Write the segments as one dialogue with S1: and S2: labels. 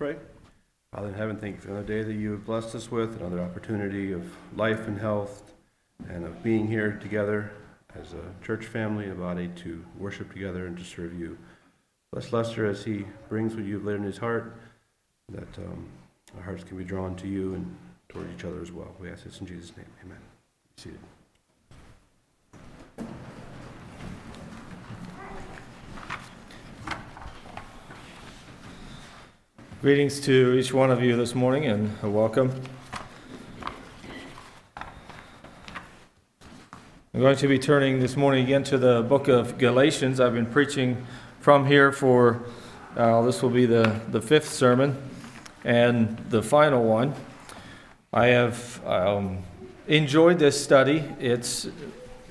S1: pray. Father in heaven, thank you for another day that you have blessed us with, another opportunity of life and health, and of being here together as a church family a body to worship together and to serve you. Bless Lester as he brings what you've laid in his heart, that um, our hearts can be drawn to you and toward each other as well. We ask this in Jesus' name. Amen. Be seated.
S2: Greetings to each one of you this morning and welcome. I'm going to be turning this morning again to the book of Galatians. I've been preaching from here for, uh, this will be the, the fifth sermon and the final one. I have um, enjoyed this study. It's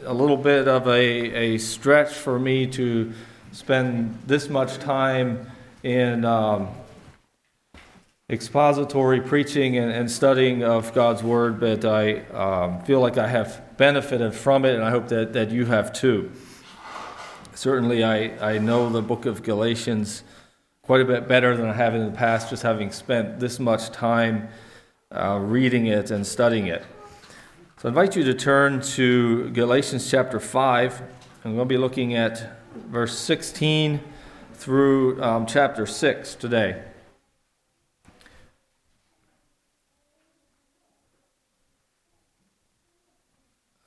S2: a little bit of a, a stretch for me to spend this much time in. Um, expository preaching and, and, studying of God's Word, but I um, feel like I have benefited from it, and I hope that, that you have too. Certainly, I, I know the book of Galatians quite a bit better than I have in the past, just having spent this much time uh, reading it and studying it. So I invite you to turn to Galatians chapter 5. I'm going to be looking at verse 16 through um, chapter 6 today.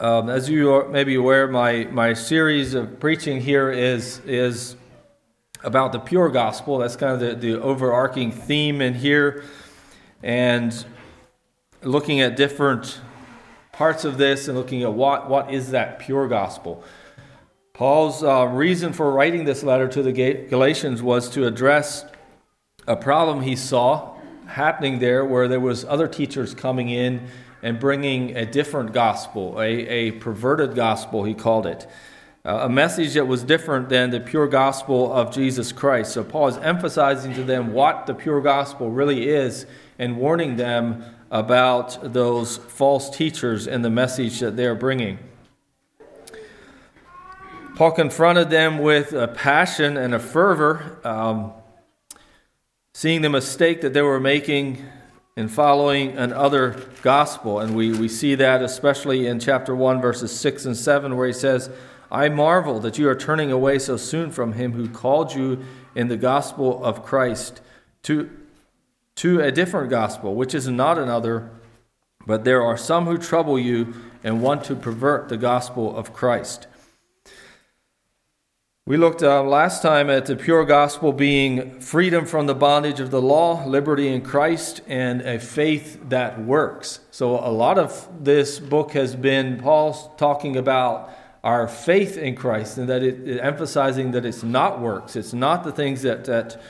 S2: Um, as you may be aware, my, my series of preaching here is, is about the pure gospel. That's kind of the, the overarching theme in here. And looking at different parts of this and looking at what, what is that pure gospel. Paul's uh, reason for writing this letter to the Galatians was to address a problem he saw happening there where there was other teachers coming in and bringing a different gospel, a, a perverted gospel, he called it. Uh, a message that was different than the pure gospel of Jesus Christ. So Paul is emphasizing to them what the pure gospel really is and warning them about those false teachers and the message that they're bringing. Paul confronted them with a passion and a fervor, um, seeing the mistake that they were making in following another gospel. And we, we see that especially in chapter 1, verses 6 and 7, where he says, I marvel that you are turning away so soon from him who called you in the gospel of Christ to, to a different gospel, which is not another, but there are some who trouble you and want to pervert the gospel of Christ. We looked uh, last time at the pure gospel being freedom from the bondage of the law, liberty in Christ, and a faith that works. So, a lot of this book has been Paul talking about our faith in Christ and that it, it emphasizing that it's not works. It's not the things that, that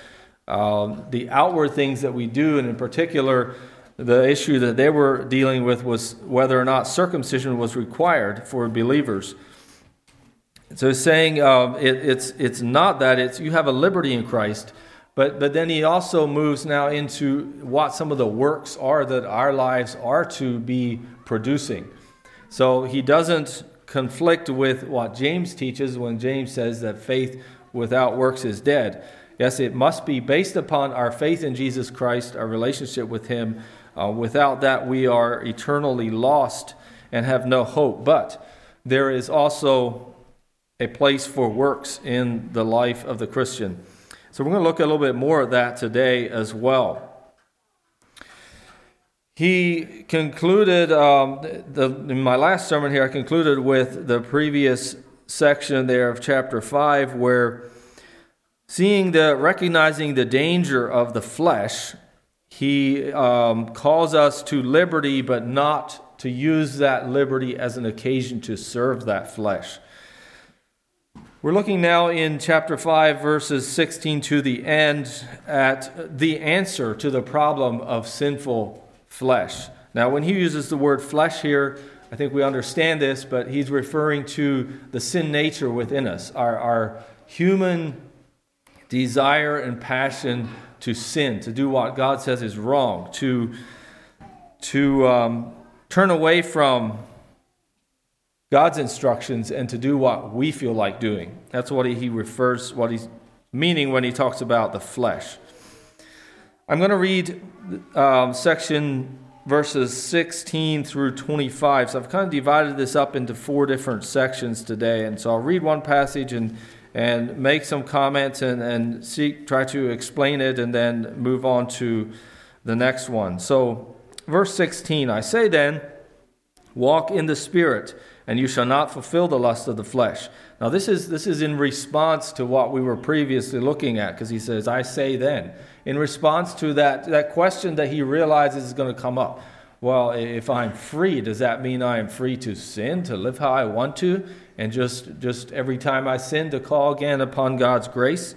S2: um, the outward things that we do, and in particular, the issue that they were dealing with was whether or not circumcision was required for believers. So he's saying um, it, it's, it's not that, it's you have a liberty in Christ, but, but then he also moves now into what some of the works are that our lives are to be producing. So he doesn't conflict with what James teaches when James says that faith without works is dead. Yes, it must be based upon our faith in Jesus Christ, our relationship with him. Uh, without that, we are eternally lost and have no hope. But there is also a place for works in the life of the Christian. So we're going to look a little bit more at that today as well. He concluded, um, the, in my last sermon here, I concluded with the previous section there of chapter 5, where seeing the, recognizing the danger of the flesh, he um, calls us to liberty, but not to use that liberty as an occasion to serve that flesh. We're looking now in chapter 5, verses 16 to the end, at the answer to the problem of sinful flesh. Now, when he uses the word flesh here, I think we understand this, but he's referring to the sin nature within us, our, our human desire and passion to sin, to do what God says is wrong, to, to um, turn away from God's instructions and to do what we feel like doing. That's what he refers, what he's meaning when he talks about the flesh. I'm going to read um, section verses 16 through 25. So I've kind of divided this up into four different sections today. And so I'll read one passage and, and make some comments and, and seek, try to explain it and then move on to the next one. So, verse 16 I say then, walk in the Spirit, and you shall not fulfill the lust of the flesh. Now, this is, this is in response to what we were previously looking at, because he says, I say then. In response to that, that question that he realizes is going to come up. Well, if I'm free, does that mean I am free to sin, to live how I want to, and just, just every time I sin to call again upon God's grace?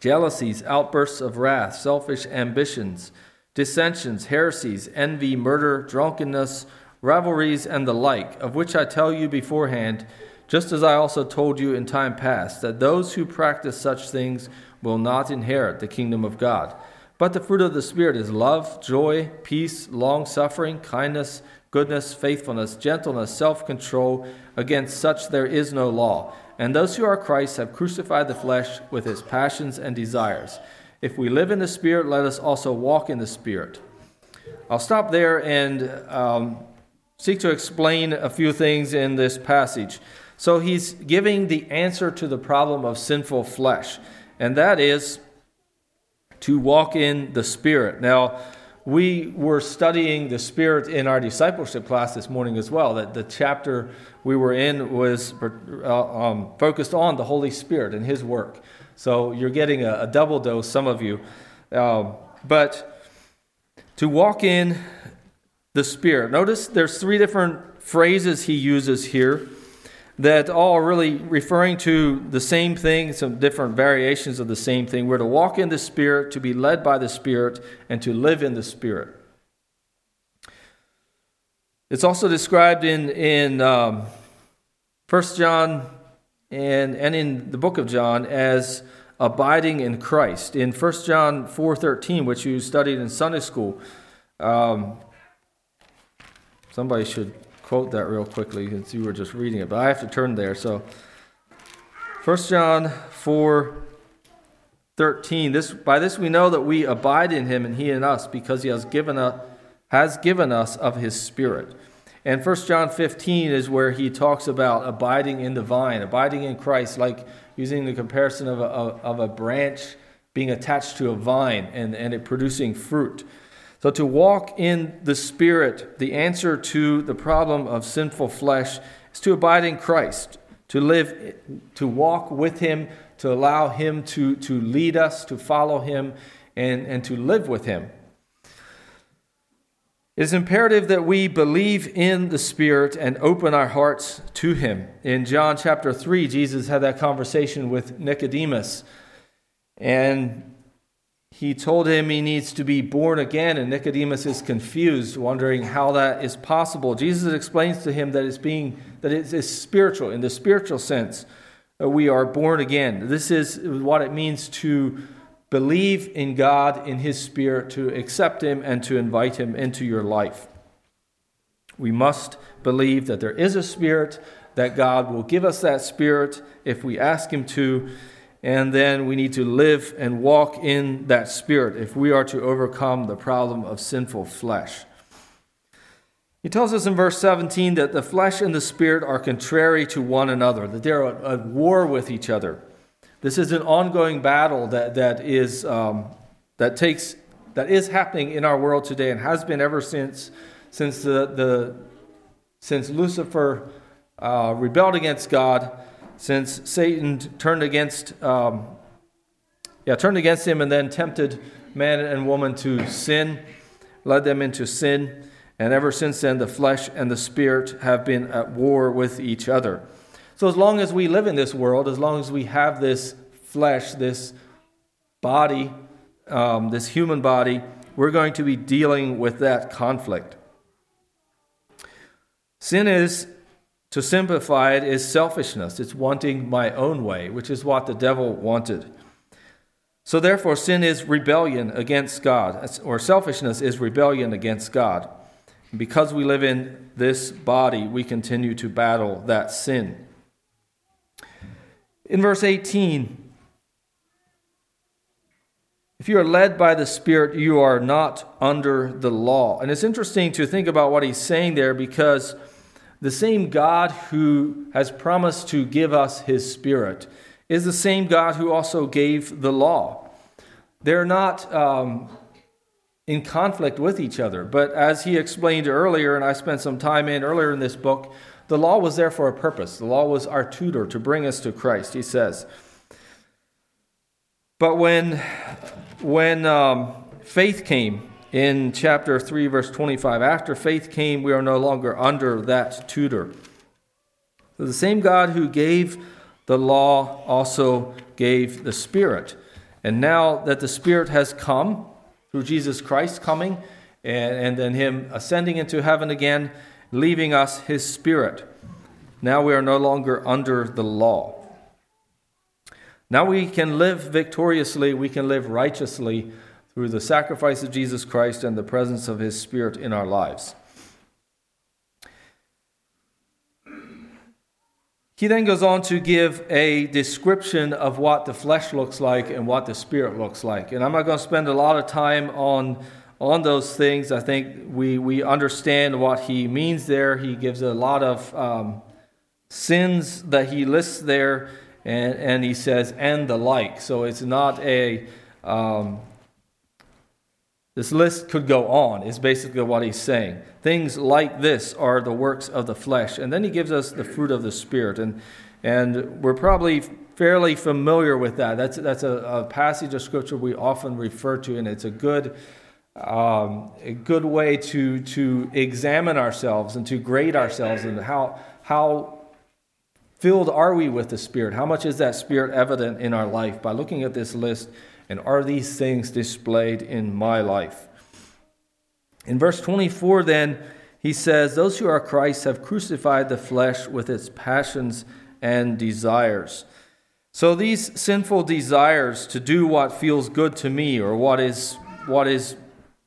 S2: jealousies, outbursts of wrath, selfish ambitions, dissensions, heresies, envy, murder, drunkenness, revelries, and the like, of which I tell you beforehand, just as I also told you in time past, that those who practice such things will not inherit the kingdom of God. But the fruit of the Spirit is love, joy, peace, long suffering, kindness, goodness, faithfulness, gentleness, self control. Against such there is no law. And those who are Christ have crucified the flesh with its passions and desires. If we live in the Spirit, let us also walk in the Spirit. I'll stop there and um, seek to explain a few things in this passage. So he's giving the answer to the problem of sinful flesh, and that is to walk in the Spirit. Now, we were studying the Spirit in our discipleship class this morning as well. That the chapter we were in was uh, um, focused on the Holy Spirit and His work. So you're getting a, a double dose, some of you. Um, but to walk in the Spirit. Notice there's three different phrases he uses here that all really referring to the same thing, some different variations of the same thing. We're to walk in the Spirit, to be led by the Spirit, and to live in the Spirit. It's also described in, in um, 1 John and, and in the book of John as abiding in Christ. In 1 John 4.13, which you studied in Sunday school, um, somebody should quote that real quickly since you were just reading it, but I have to turn there. So 1 John 4 13. This by this we know that we abide in him and he in us, because he has given us has given us of his spirit. And 1 John 15 is where he talks about abiding in the vine, abiding in Christ, like using the comparison of a, of a branch being attached to a vine and, and it producing fruit. So, to walk in the Spirit, the answer to the problem of sinful flesh is to abide in Christ, to live, to walk with Him, to allow Him to, to lead us, to follow Him, and, and to live with Him. It is imperative that we believe in the Spirit and open our hearts to Him. In John chapter 3, Jesus had that conversation with Nicodemus. And he told him he needs to be born again, and Nicodemus is confused, wondering how that is possible. Jesus explains to him that it's being that it is spiritual in the spiritual sense. Uh, we are born again. This is what it means to believe in God, in His Spirit, to accept Him, and to invite Him into your life. We must believe that there is a Spirit, that God will give us that Spirit if we ask Him to and then we need to live and walk in that spirit if we are to overcome the problem of sinful flesh. He tells us in verse 17 that the flesh and the spirit are contrary to one another, that they're at war with each other. This is an ongoing battle that, that, is, um, that, takes, that is happening in our world today and has been ever since, since, the, the, since Lucifer uh, rebelled against God since Satan turned against, um, yeah, turned against him and then tempted man and woman to sin, led them into sin. And ever since then, the flesh and the spirit have been at war with each other. So, as long as we live in this world, as long as we have this flesh, this body, um, this human body, we're going to be dealing with that conflict. Sin is, to simplify it, is selfishness. It's wanting my own way, which is what the devil wanted. So, therefore, sin is rebellion against God, or selfishness is rebellion against God. Because we live in this body, we continue to battle that sin. In verse 18, if you are led by the Spirit, you are not under the law. And it's interesting to think about what he's saying there because the same God who has promised to give us his Spirit is the same God who also gave the law. They're not um, in conflict with each other, but as he explained earlier, and I spent some time in earlier in this book, the law was there for a purpose. The law was our tutor to bring us to Christ, he says. But when when um, faith came in chapter 3, verse 25, after faith came, we are no longer under that tutor. So the same God who gave the law also gave the Spirit. And now that the Spirit has come through Jesus Christ coming and, and then Him ascending into heaven again, leaving us His Spirit, now we are no longer under the law. Now we can live victoriously, we can live righteously through the sacrifice of Jesus Christ and the presence of His Spirit in our lives. He then goes on to give a description of what the flesh looks like and what the spirit looks like. And I'm not going to spend a lot of time on, on those things. I think we, we understand what he means there. He gives a lot of um, sins that he lists there and, and he says, and the like. So it's not a, um, this list could go on, is basically what he's saying. Things like this are the works of the flesh. And then he gives us the fruit of the Spirit. And, and we're probably fairly familiar with that. That's, that's a, a passage of Scripture we often refer to, and it's a good. Um, a good way to, to examine ourselves and to grade ourselves and how, how filled are we with the Spirit? How much is that Spirit evident in our life? By looking at this list, and are these things displayed in my life? In verse 24, then, he says, Those who are Christ have crucified the flesh with its passions and desires. So these sinful desires to do what feels good to me or what is what is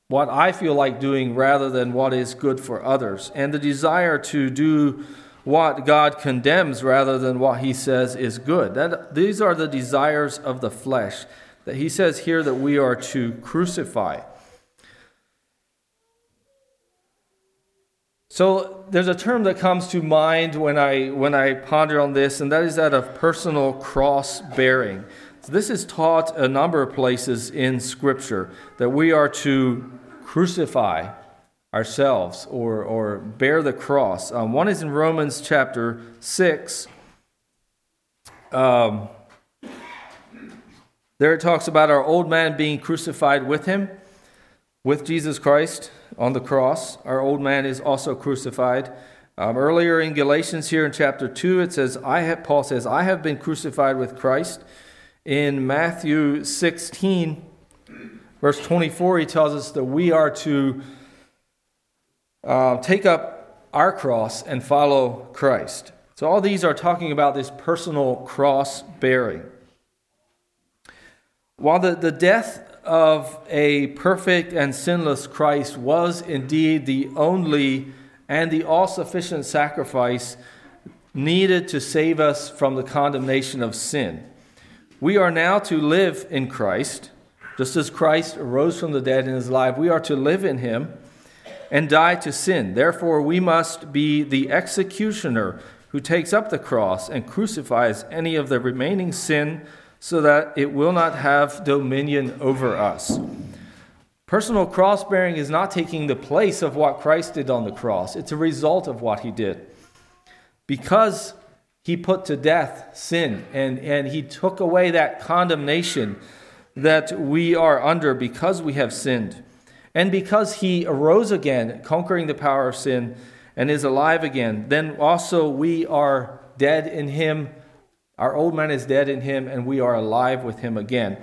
S2: what I feel like doing rather than what is good for others and the desire to do what God condemns rather than what he says is good. That, these are the desires of the flesh that he says here that we are to crucify. So there's a term that comes to mind when I when I ponder on this, and that is that of personal cross bearing. So this is taught a number of places in Scripture that we are to crucify ourselves or, or bear the cross. Um, one is in Romans chapter 6. Um, there it talks about our old man being crucified with him, with Jesus Christ on the cross. Our old man is also crucified. Um, earlier in Galatians, here in chapter 2, it says, I have, Paul says, I have been crucified with Christ. In Matthew 16, verse 24, he tells us that we are to uh, take up our cross and follow Christ. So, all these are talking about this personal cross bearing. While the, the death of a perfect and sinless Christ was indeed the only and the all sufficient sacrifice needed to save us from the condemnation of sin, we are now to live in Christ. Just as Christ arose from the dead in his life, we are to live in him and die to sin. Therefore, we must be the executioner who takes up the cross and crucifies any of the remaining sin so that it will not have dominion over us. Personal cross bearing is not taking the place of what Christ did on the cross, it's a result of what he did. Because he put to death sin and, and he took away that condemnation that we are under because we have sinned. And because he arose again, conquering the power of sin, and is alive again, then also we are dead in him. Our old man is dead in him, and we are alive with him again.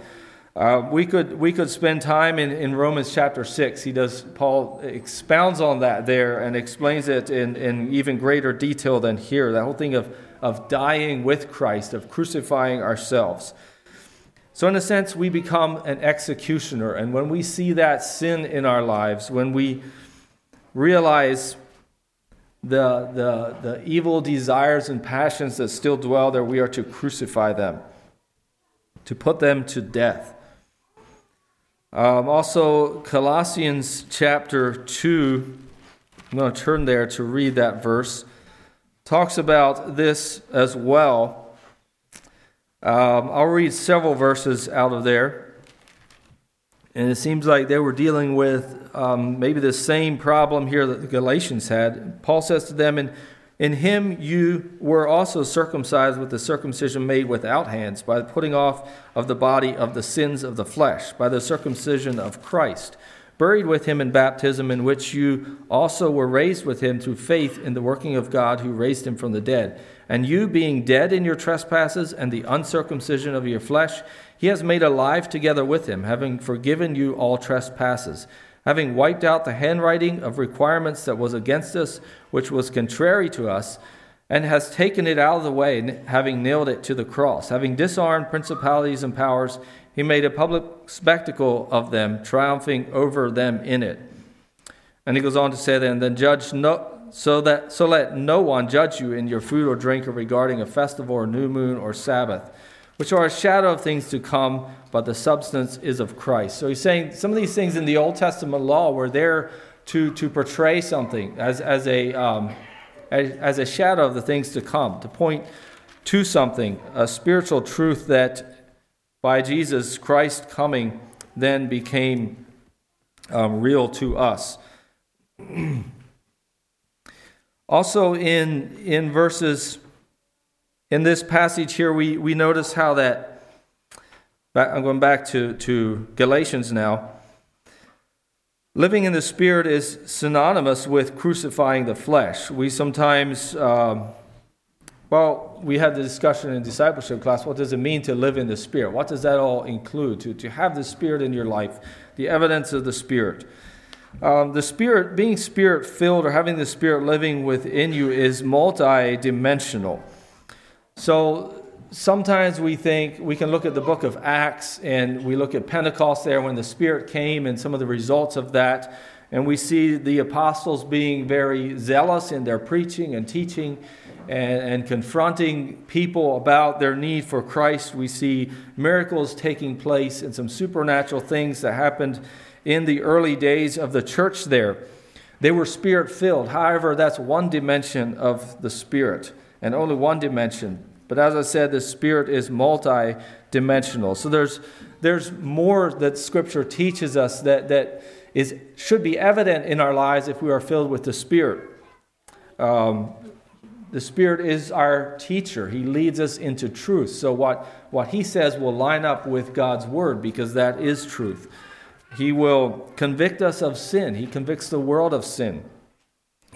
S2: Uh, we could we could spend time in, in Romans chapter six. He does Paul expounds on that there and explains it in, in even greater detail than here. That whole thing of of dying with Christ, of crucifying ourselves. So, in a sense, we become an executioner. And when we see that sin in our lives, when we realize the, the, the evil desires and passions that still dwell there, we are to crucify them, to put them to death. Um, also, Colossians chapter 2, I'm going to turn there to read that verse, talks about this as well. Um, I'll read several verses out of there. And it seems like they were dealing with um, maybe the same problem here that the Galatians had. Paul says to them, in, in him you were also circumcised with the circumcision made without hands, by the putting off of the body of the sins of the flesh, by the circumcision of Christ, buried with him in baptism, in which you also were raised with him through faith in the working of God who raised him from the dead and you, being dead in your trespasses and the uncircumcision of your flesh, he has made alive together with him, having forgiven you all trespasses, having wiped out the handwriting of requirements that was against us, which was contrary to us, and has taken it out of the way, having nailed it to the cross. Having disarmed principalities and powers, he made a public spectacle of them, triumphing over them in it. And he goes on to say then, then judge no so that so let no one judge you in your food or drink or regarding a festival or new moon or Sabbath, which are a shadow of things to come, but the substance is of Christ. So he's saying some of these things in the Old Testament law were there to, to portray something as, as, a, um, as, as a shadow of the things to come, to point to something, a spiritual truth that by Jesus Christ coming then became um, real to us. Also, in, in verses, in this passage here, we, we notice how that, I'm going back to, to Galatians now. Living in the Spirit is synonymous with crucifying the flesh. We sometimes, um, well, we had the discussion in discipleship class what does it mean to live in the Spirit? What does that all include? To, to have the Spirit in your life, the evidence of the Spirit. Um, the Spirit, being Spirit filled or having the Spirit living within you, is multi dimensional. So sometimes we think we can look at the book of Acts and we look at Pentecost there when the Spirit came and some of the results of that. And we see the apostles being very zealous in their preaching and teaching and, and, confronting people about their need for Christ. We see miracles taking place and some supernatural things that happened in the early days of the church there. They were spirit filled. However, that's one dimension of the spirit and only one dimension. But as I said, the spirit is multi dimensional. So there's, there's more that scripture teaches us that, that is, should be evident in our lives if we are filled with the spirit. Um, the Spirit is our teacher. He leads us into truth. So, what, what He says will line up with God's Word because that is truth. He will convict us of sin. He convicts the world of sin.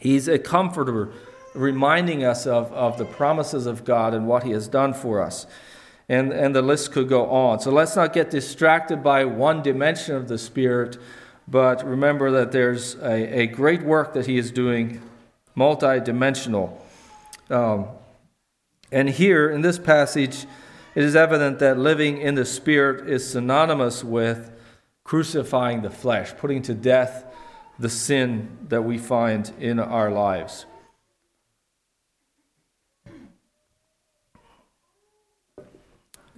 S2: He's a comforter, reminding us of, of the promises of God and what He has done for us. And, and the list could go on. So let's not get distracted by one dimension of the Spirit, but remember that there's a, a great work that He is doing, multidimensional. Um, and here in this passage, it is evident that living in the Spirit is synonymous with crucifying the flesh, putting to death the sin that we find in our lives.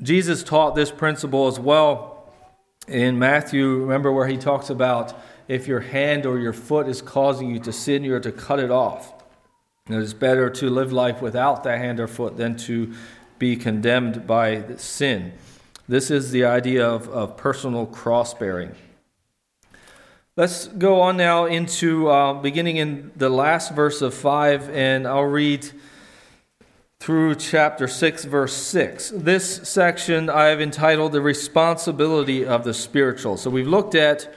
S2: Jesus taught this principle as well in Matthew. Remember where he talks about if your hand or your foot is causing you to sin, you're to cut it off. it is better to live life without that hand or foot than to be condemned by sin. This is the idea of, of personal cross bearing. Let's go on now into uh, beginning in the last verse of 5, and I'll read through chapter 6, verse 6. This section I have entitled The Responsibility of the Spiritual. So we've looked at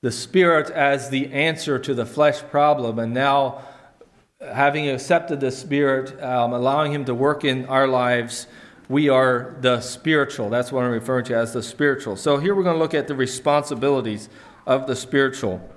S2: the Spirit as the answer to the flesh problem, and now having accepted the Spirit, um, allowing Him to work in our lives we are the spiritual. That's what I'm referring to as the spiritual. So here we're going to look at the responsibilities of the spiritual.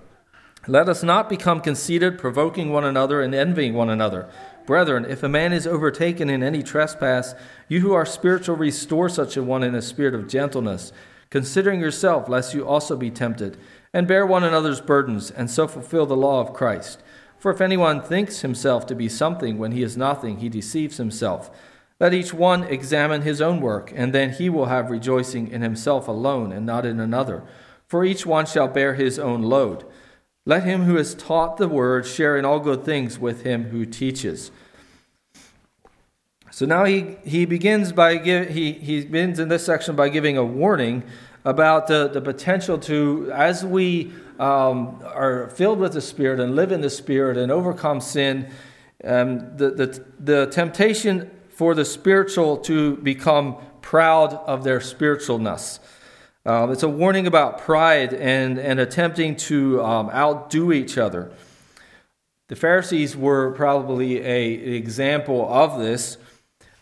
S2: Let us not become conceited, provoking one another and envying one another. Brethren, if a man is overtaken in any trespass, you who are spiritual restore such a one in a spirit of gentleness, considering yourself, lest you also be tempted, and bear one another's burdens, and so fulfill the law of Christ. For if anyone thinks himself to be something when he is nothing, he deceives himself. Let each one examine his own work, and then he will have rejoicing in himself alone and not in another. For each one shall bear his own load. Let him who is taught the word share in all good things with him who teaches. So now he, he begins by give, he, he begins in this section by giving a warning about the, the potential to, as we um, are filled with the Spirit and live in the Spirit and overcome sin, um, the, the, the temptation for the spiritual to become proud of their spiritualness. Um, it's a warning about pride and, and attempting to um, outdo each other. The Pharisees were probably a, an example of this.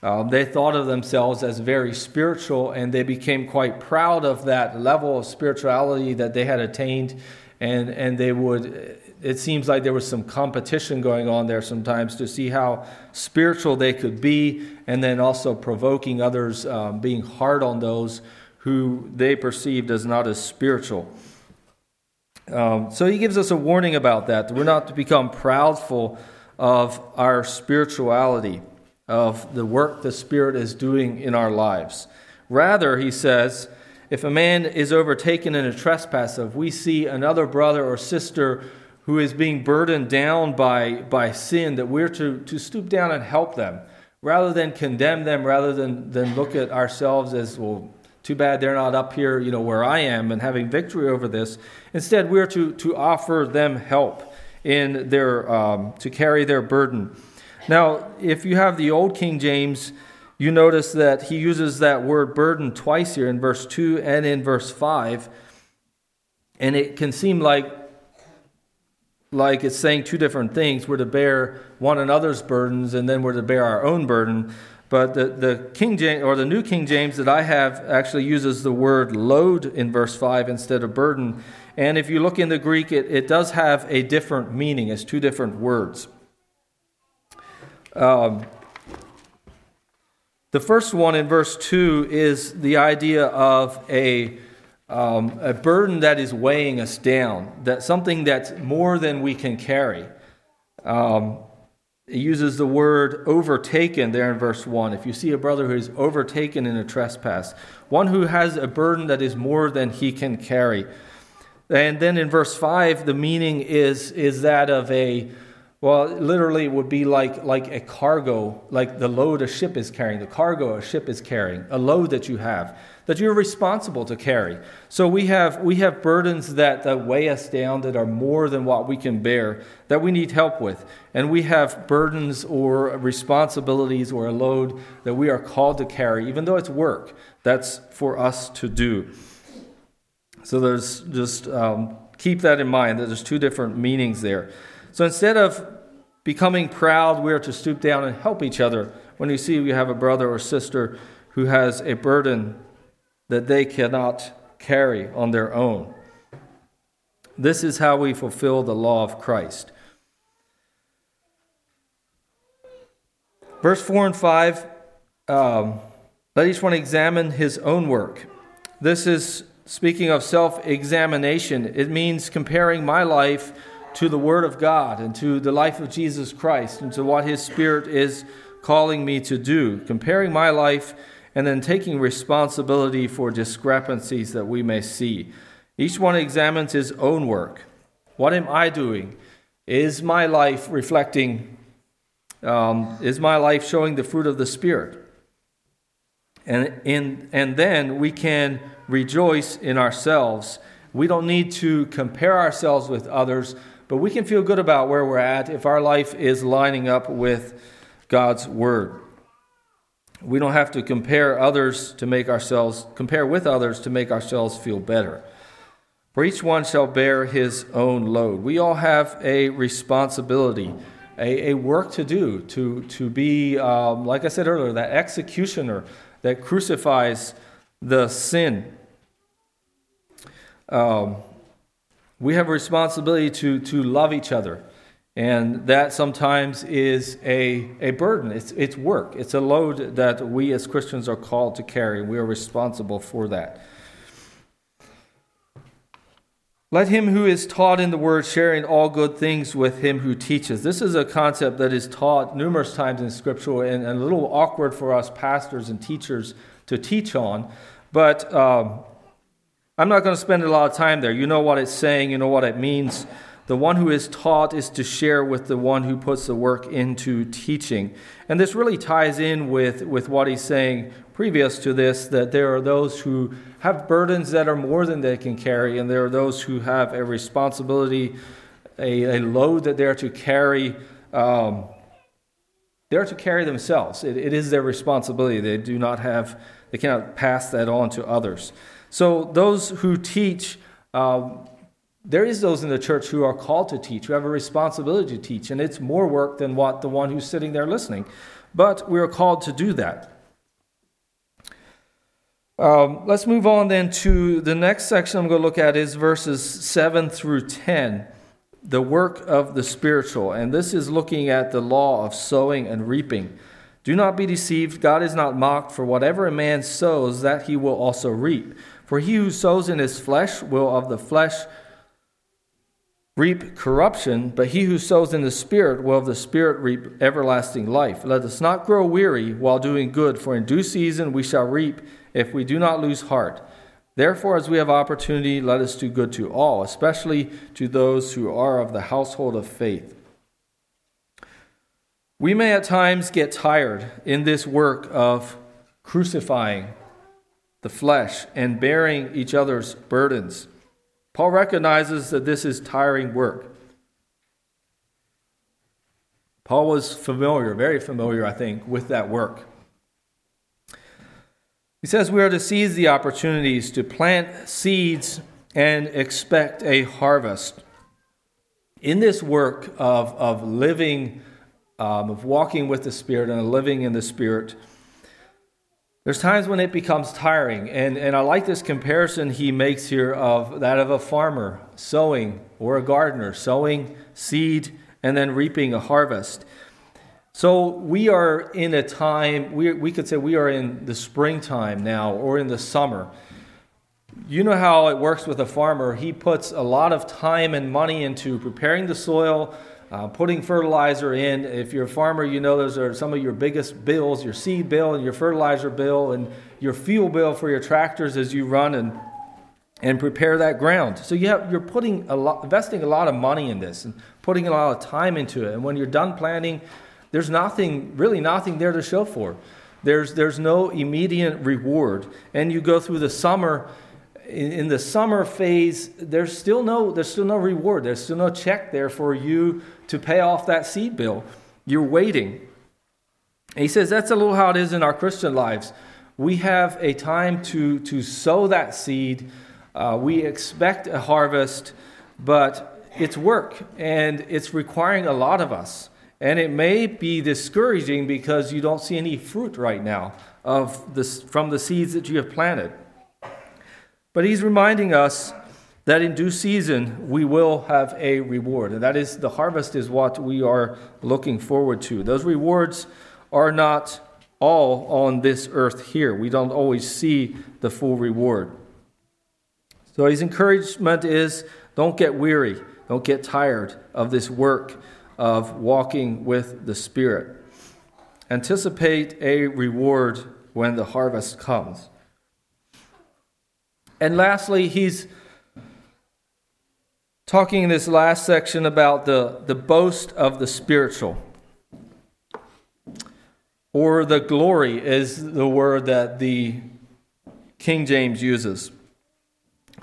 S2: Um, they thought of themselves as very spiritual, and they became quite proud of that level of spirituality that they had attained. And, and they would, it seems like there was some competition going on there sometimes to see how spiritual they could be, and then also provoking others, um, being hard on those who they perceived as not as spiritual. Um, so he gives us a warning about that. We're not to become proudful of our spirituality, of the work the Spirit is doing in our lives. Rather, he says, if a man is overtaken in a trespass, if we see another brother or sister who is being burdened down by, by sin, that we're to, to stoop down and help them rather than condemn them, rather than, than look at ourselves as, well, too bad they're not up here, you know, where I am and having victory over this. Instead, we're to, to offer them help in their, um, to carry their burden. Now, if you have the old King James, you notice that he uses that word burden twice here in verse 2 and in verse 5. And it can seem like like it's saying two different things. We're to bear one another's burdens, and then we're to bear our own burden. But the, the King James or the New King James that I have actually uses the word load in verse 5 instead of burden. And if you look in the Greek, it, it does have a different meaning. It's two different words. Um, the first one in verse 2 is the idea of a, um, a burden that is weighing us down, that something that's more than we can carry. Um, it uses the word overtaken there in verse 1. If you see a brother who is overtaken in a trespass, one who has a burden that is more than he can carry. And then in verse 5, the meaning is, is that of a, well, literally it would be like, like a cargo, like the load a ship is carrying, the cargo a ship is carrying, a load that you have that you're responsible to carry. So we have, we have burdens that, that weigh us down that are more than what we can bear, that we need help with. And we have burdens or responsibilities or a load that we are called to carry, even though it's work. That's for us to do. So there's just um, keep that in mind that there's two different meanings there. So instead of becoming proud, we are to stoop down and help each other when you see we have a brother or sister who has a burden that they cannot carry on their own. This is how we fulfill the law of Christ. Verse 4 and 5 um, let each one examine his own work. This is speaking of self examination. It means comparing my life to the Word of God and to the life of Jesus Christ and to what His Spirit is calling me to do. Comparing my life and then taking responsibility for discrepancies that we may see. Each one examines his own work. What am I doing? Is my life reflecting, um, is my life showing the fruit of the Spirit? And, in, and then we can rejoice in ourselves. We don't need to compare ourselves with others, but we can feel good about where we're at if our life is lining up with God's Word. We don't have to compare others to make ourselves, compare with others to make ourselves feel better. For each one shall bear his own load. We all have a responsibility a, a work to do, to, to be, um, like I said earlier, that executioner that crucifies the sin. Um, we have a responsibility to, to love each other. And that sometimes is a, a burden. It's, it's work. It's a load that we as Christians are called to carry. We are responsible for that. Let him who is taught in the word share in all good things with him who teaches. This is a concept that is taught numerous times in Scripture and, and a little awkward for us pastors and teachers to teach on. But um, I'm not going to spend a lot of time there. You know what it's saying, you know what it means. The one who is taught is to share with the one who puts the work into teaching. And this really ties in with, with what he's saying previous to this that there are those who have burdens that are more than they can carry, and there are those who have a responsibility, a, a load that they're to carry. Um, they're to carry themselves. It, it is their responsibility. They do not have, they cannot pass that on to others. So those who teach, um, there is those in the church who are called to teach, who have a responsibility to teach, and it's more work than what the one who's sitting there listening. But we are called to do that. Um, let's move on then to the next section I'm going to look at is verses 7 through 10, the work of the spiritual. And this is looking at the law of sowing and reaping. Do not be deceived. God is not mocked, for whatever a man sows, that he will also reap. For he who sows in his flesh will of the flesh reap corruption, but he who sows in the Spirit will of the Spirit reap everlasting life. Let us not grow weary while doing good, for in due season we shall reap if we do not lose heart. Therefore, as we have opportunity, let us do good to all, especially to those who are of the household of faith. We may at times get tired in this work of crucifying the flesh and bearing each other's burdens. Paul recognizes that this is tiring work. Paul was familiar, very familiar, I think, with that work. He says we are to seize the opportunities to plant seeds and expect a harvest. In this work of, of living, um, of walking with the Spirit and living in the Spirit, there's times when it becomes tiring. And, and I like this comparison he makes here of that of a farmer sowing or a gardener sowing seed and then reaping a harvest. So we are in a time, we, we could say we are in the springtime now or in the summer. You know how it works with a farmer. He puts a lot of time and money into preparing the soil, uh, putting fertilizer in. If you're a farmer, you know those are some of your biggest bills your seed bill and your fertilizer bill and your fuel bill for your tractors as you run and, and prepare that ground. So you have, you're putting a lot, investing a lot of money in this and putting a lot of time into it. And when you're done planting, there's nothing, really nothing there to show for. There's, there's no immediate reward. And you go through the summer, in, the summer phase, there's still, no, there's still no reward. There's still no check there for you to pay off that seed bill. You're waiting. He says that's a little how it is in our Christian lives. We have a time to, to sow that seed. Uh, we expect a harvest, but it's work and it's requiring a lot of us. And it may be discouraging because you don't see any fruit right now of this, from the seeds that you have planted. But he's reminding us that in due season we will have a reward. And that is the harvest is what we are looking forward to. Those rewards are not all on this earth here. We don't always see the full reward. So his encouragement is don't get weary, don't get tired of this work of walking with the Spirit. Anticipate a reward when the harvest comes. And lastly, he's talking in this last section about the, the boast of the spiritual. Or the glory is the word that the King James uses.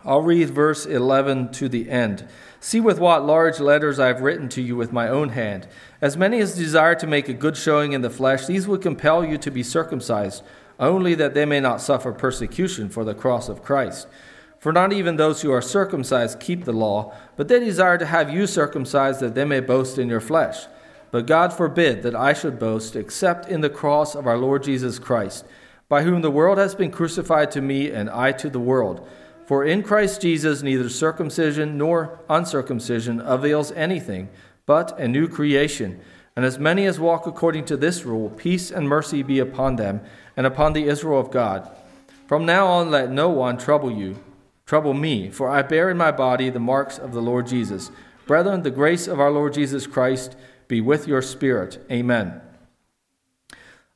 S2: I'll read verse 11 to the end. See with what large letters I have written to you with my own hand. As many as desire to make a good showing in the flesh, these would compel you to be circumcised, only that they may not suffer persecution for the cross of Christ. For not even those who are circumcised keep the law, but they desire to have you circumcised that they may boast in your flesh. But God forbid that I should boast except in the cross of our Lord Jesus Christ, by whom the world has been crucified to me and I to the world. For in Christ Jesus neither circumcision nor uncircumcision avails anything, but a new creation. And as many as walk according to this rule, peace and mercy be upon them and upon the Israel of God. From now on, let no one trouble you, trouble me, for I bear in my body the marks of the Lord Jesus. Brethren, the grace of our Lord Jesus Christ be with your spirit. Amen.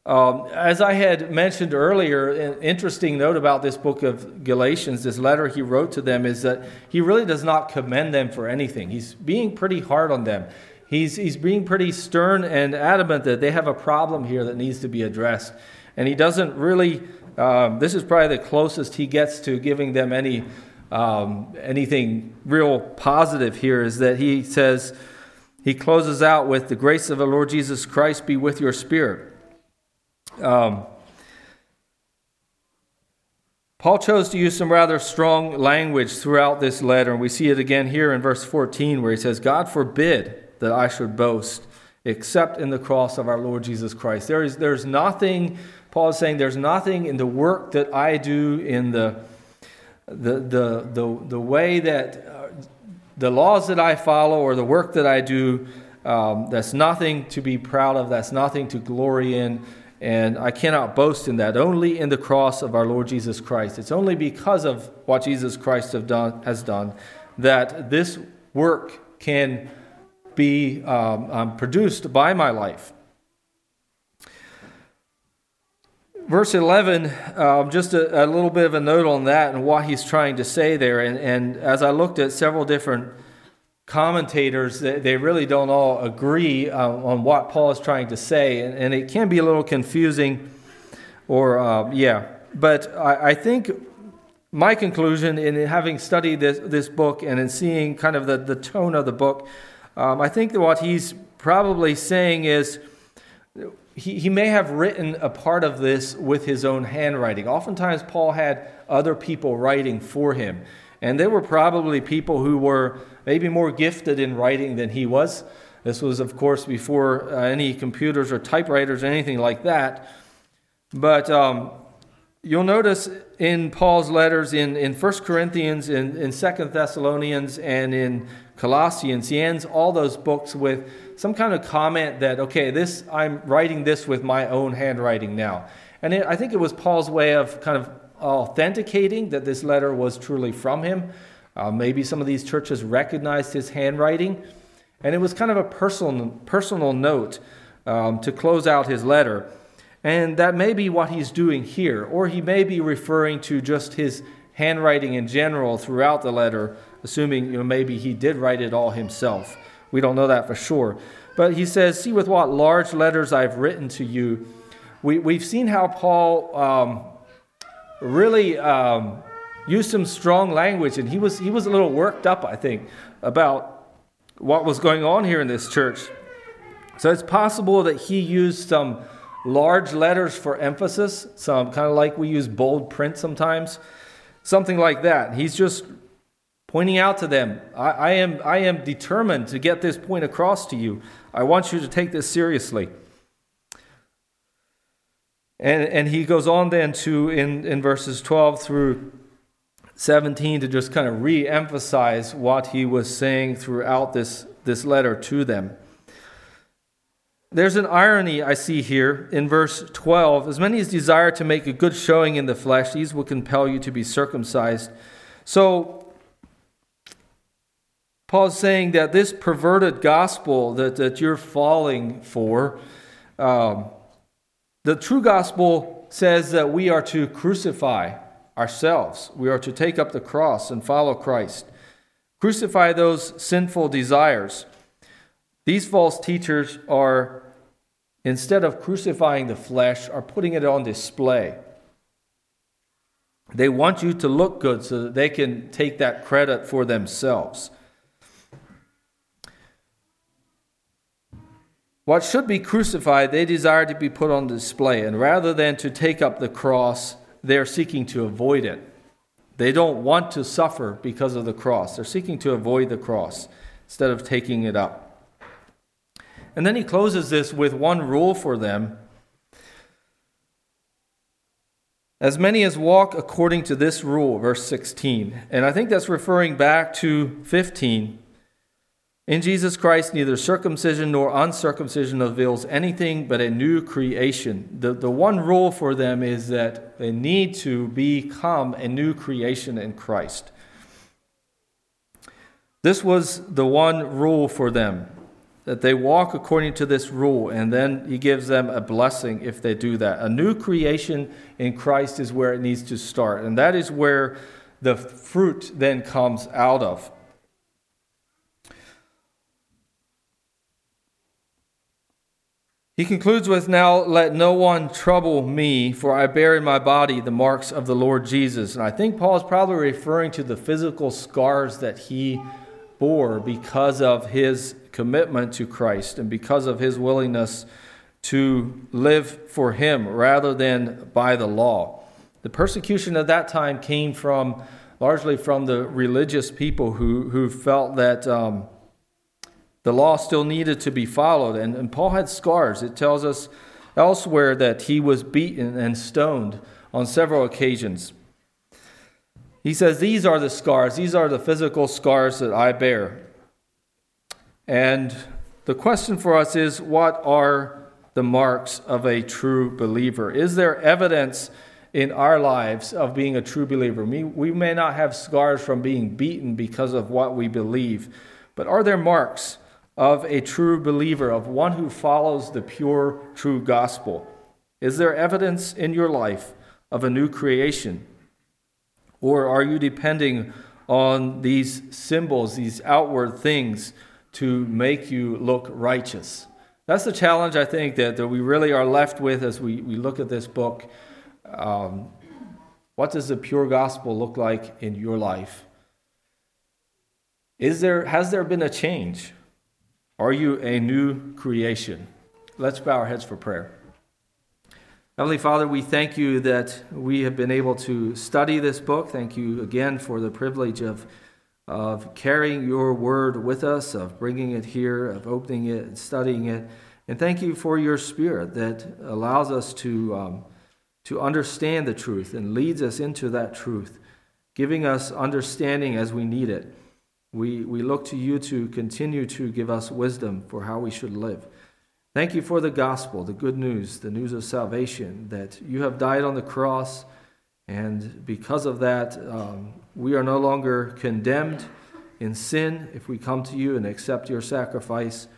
S2: Um, as I had mentioned earlier, an interesting note about this book of Galatians, this letter he wrote to them, is that he really does not commend them for anything. He's being pretty hard on them. He's, he's being pretty stern and adamant that they have a problem here that needs to be addressed. And he doesn't really, um, this is probably the closest he gets to giving them any um, anything real positive here, is that he says, he closes out with, The grace of the Lord Jesus Christ be with your spirit. Um, Paul chose to use some rather strong language throughout this letter, and we see it again here in verse 14 where he says, God forbid that I should boast except in the cross of our Lord Jesus Christ. There is there's nothing, Paul is saying, there's nothing in the work that I do, in the, the, the, the, the way that uh, the laws that I follow or the work that I do, um, that's nothing to be proud of, that's nothing to glory in. And I cannot boast in that, only in the cross of our Lord Jesus Christ. It's only because of what Jesus Christ done, has done that this work can be um, um, produced by my life. Verse 11, um, just a, a, little bit of a note on that and what he's trying to say there. And, and as I looked at several different commentators, they really don't all agree uh, on what Paul is trying to say, and, and, it can be a little confusing, or uh, yeah. But I, I, think my conclusion in having studied this, this book and in seeing kind of the, the tone of the book, um, I think that what he's probably saying is he, he may have written a part of this with his own handwriting. Oftentimes, Paul had other people writing for him. And there were probably people who were maybe more gifted in writing than he was. This was, of course, before uh, any computers or typewriters or anything like that. But um, you'll notice in Paul's letters in, in 1 Corinthians, in, in 2 Thessalonians, and in Colossians, he ends all those books with some kind of comment that, okay, this I'm writing this with my own handwriting now. And it, I think it was Paul's way of kind of authenticating that this letter was truly from him. Uh, maybe some of these churches recognized his handwriting. And it was kind of a personal, personal note um, to close out his letter. And that may be what he's doing here, or he may be referring to just his handwriting in general throughout the letter, assuming you know, maybe he did write it all himself. We don't know that for sure. But he says, See with what large letters I've written to you. We, we've seen how Paul um, really um, used some strong language, and he was, he was a little worked up, I think, about what was going on here in this church. So it's possible that he used some large letters for emphasis, some kind of like we use bold print sometimes, something like that. He's just pointing out to them, I, I, am, I am determined to get this point across to you. I want you to take this seriously. And, and he goes on then to, in, in verses 12 through 17, to just kind of re emphasize what he was saying throughout this, this letter to them. There's an irony I see here in verse 12. As many as desire to make a good showing in the flesh, these will compel you to be circumcised. So, Paul's saying that this perverted gospel that, that you're falling for, um, the true gospel says that we are to crucify ourselves. We are to take up the cross and follow Christ. Crucify those sinful desires. These false teachers are, instead of crucifying the flesh, are putting it on display. They want you to look good so that they can take that credit for themselves. What should be crucified, they desire to be put on display. And rather than to take up the cross, they're seeking to avoid it. They don't want to suffer because of the cross. They're seeking to avoid the cross instead of taking it up. And then he closes this with one rule for them. As many as walk according to this rule, verse 16. And I think that's referring back to 15. In Jesus Christ, neither circumcision nor uncircumcision avails anything but a new creation. The, the one rule for them is that they need to become a new creation in Christ. This was the one rule for them that they walk according to this rule, and then he gives them a blessing if they do that. A new creation in Christ is where it needs to start, and that is where the fruit then comes out of. He concludes with Now let no one trouble me, for I bear in my body the marks of the Lord Jesus. And I think Paul is probably referring to the physical scars that he bore because of his commitment to Christ and because of his willingness to live for him rather than by the law. The persecution at that time came from largely from the religious people who, who felt that. Um, the law still needed to be followed, and, and Paul had scars. It tells us elsewhere that he was beaten and stoned on several occasions. He says, These are the scars, these are the physical scars that I bear. And the question for us is what are the marks of a true believer? Is there evidence in our lives of being a true believer? We, we may not have scars from being beaten because of what we believe, but are there marks? Of a true believer, of one who follows the pure, true gospel? Is there evidence in your life of a new creation? Or are you depending on these symbols, these outward things, to make you look righteous? That's the challenge I think that, that we really are left with as we, we look at this book. Um, what does the pure gospel look like in your life? Is there, has there been a change? Are you a new creation? Let's bow our heads for prayer. Heavenly Father, we thank you that we have been able to study this book. Thank you again for the privilege of, of carrying your word with us, of bringing it here, of opening it and studying it. And thank you for your spirit that allows us to, um, to understand the truth and leads us into that truth, giving us understanding as we need it. We, we look to you to continue to give us wisdom for how we should live. Thank you for the gospel, the good news, the news of salvation, that you have died on the cross, and because of that, um, we are no longer condemned in sin if we come to you and accept your sacrifice.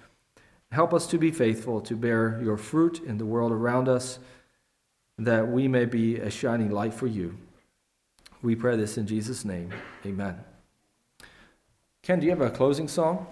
S2: Help us to be faithful, to bear your fruit in the world around us, that we may be a shining light for you. We pray this in Jesus' name. Amen. Ken, do you have a closing song?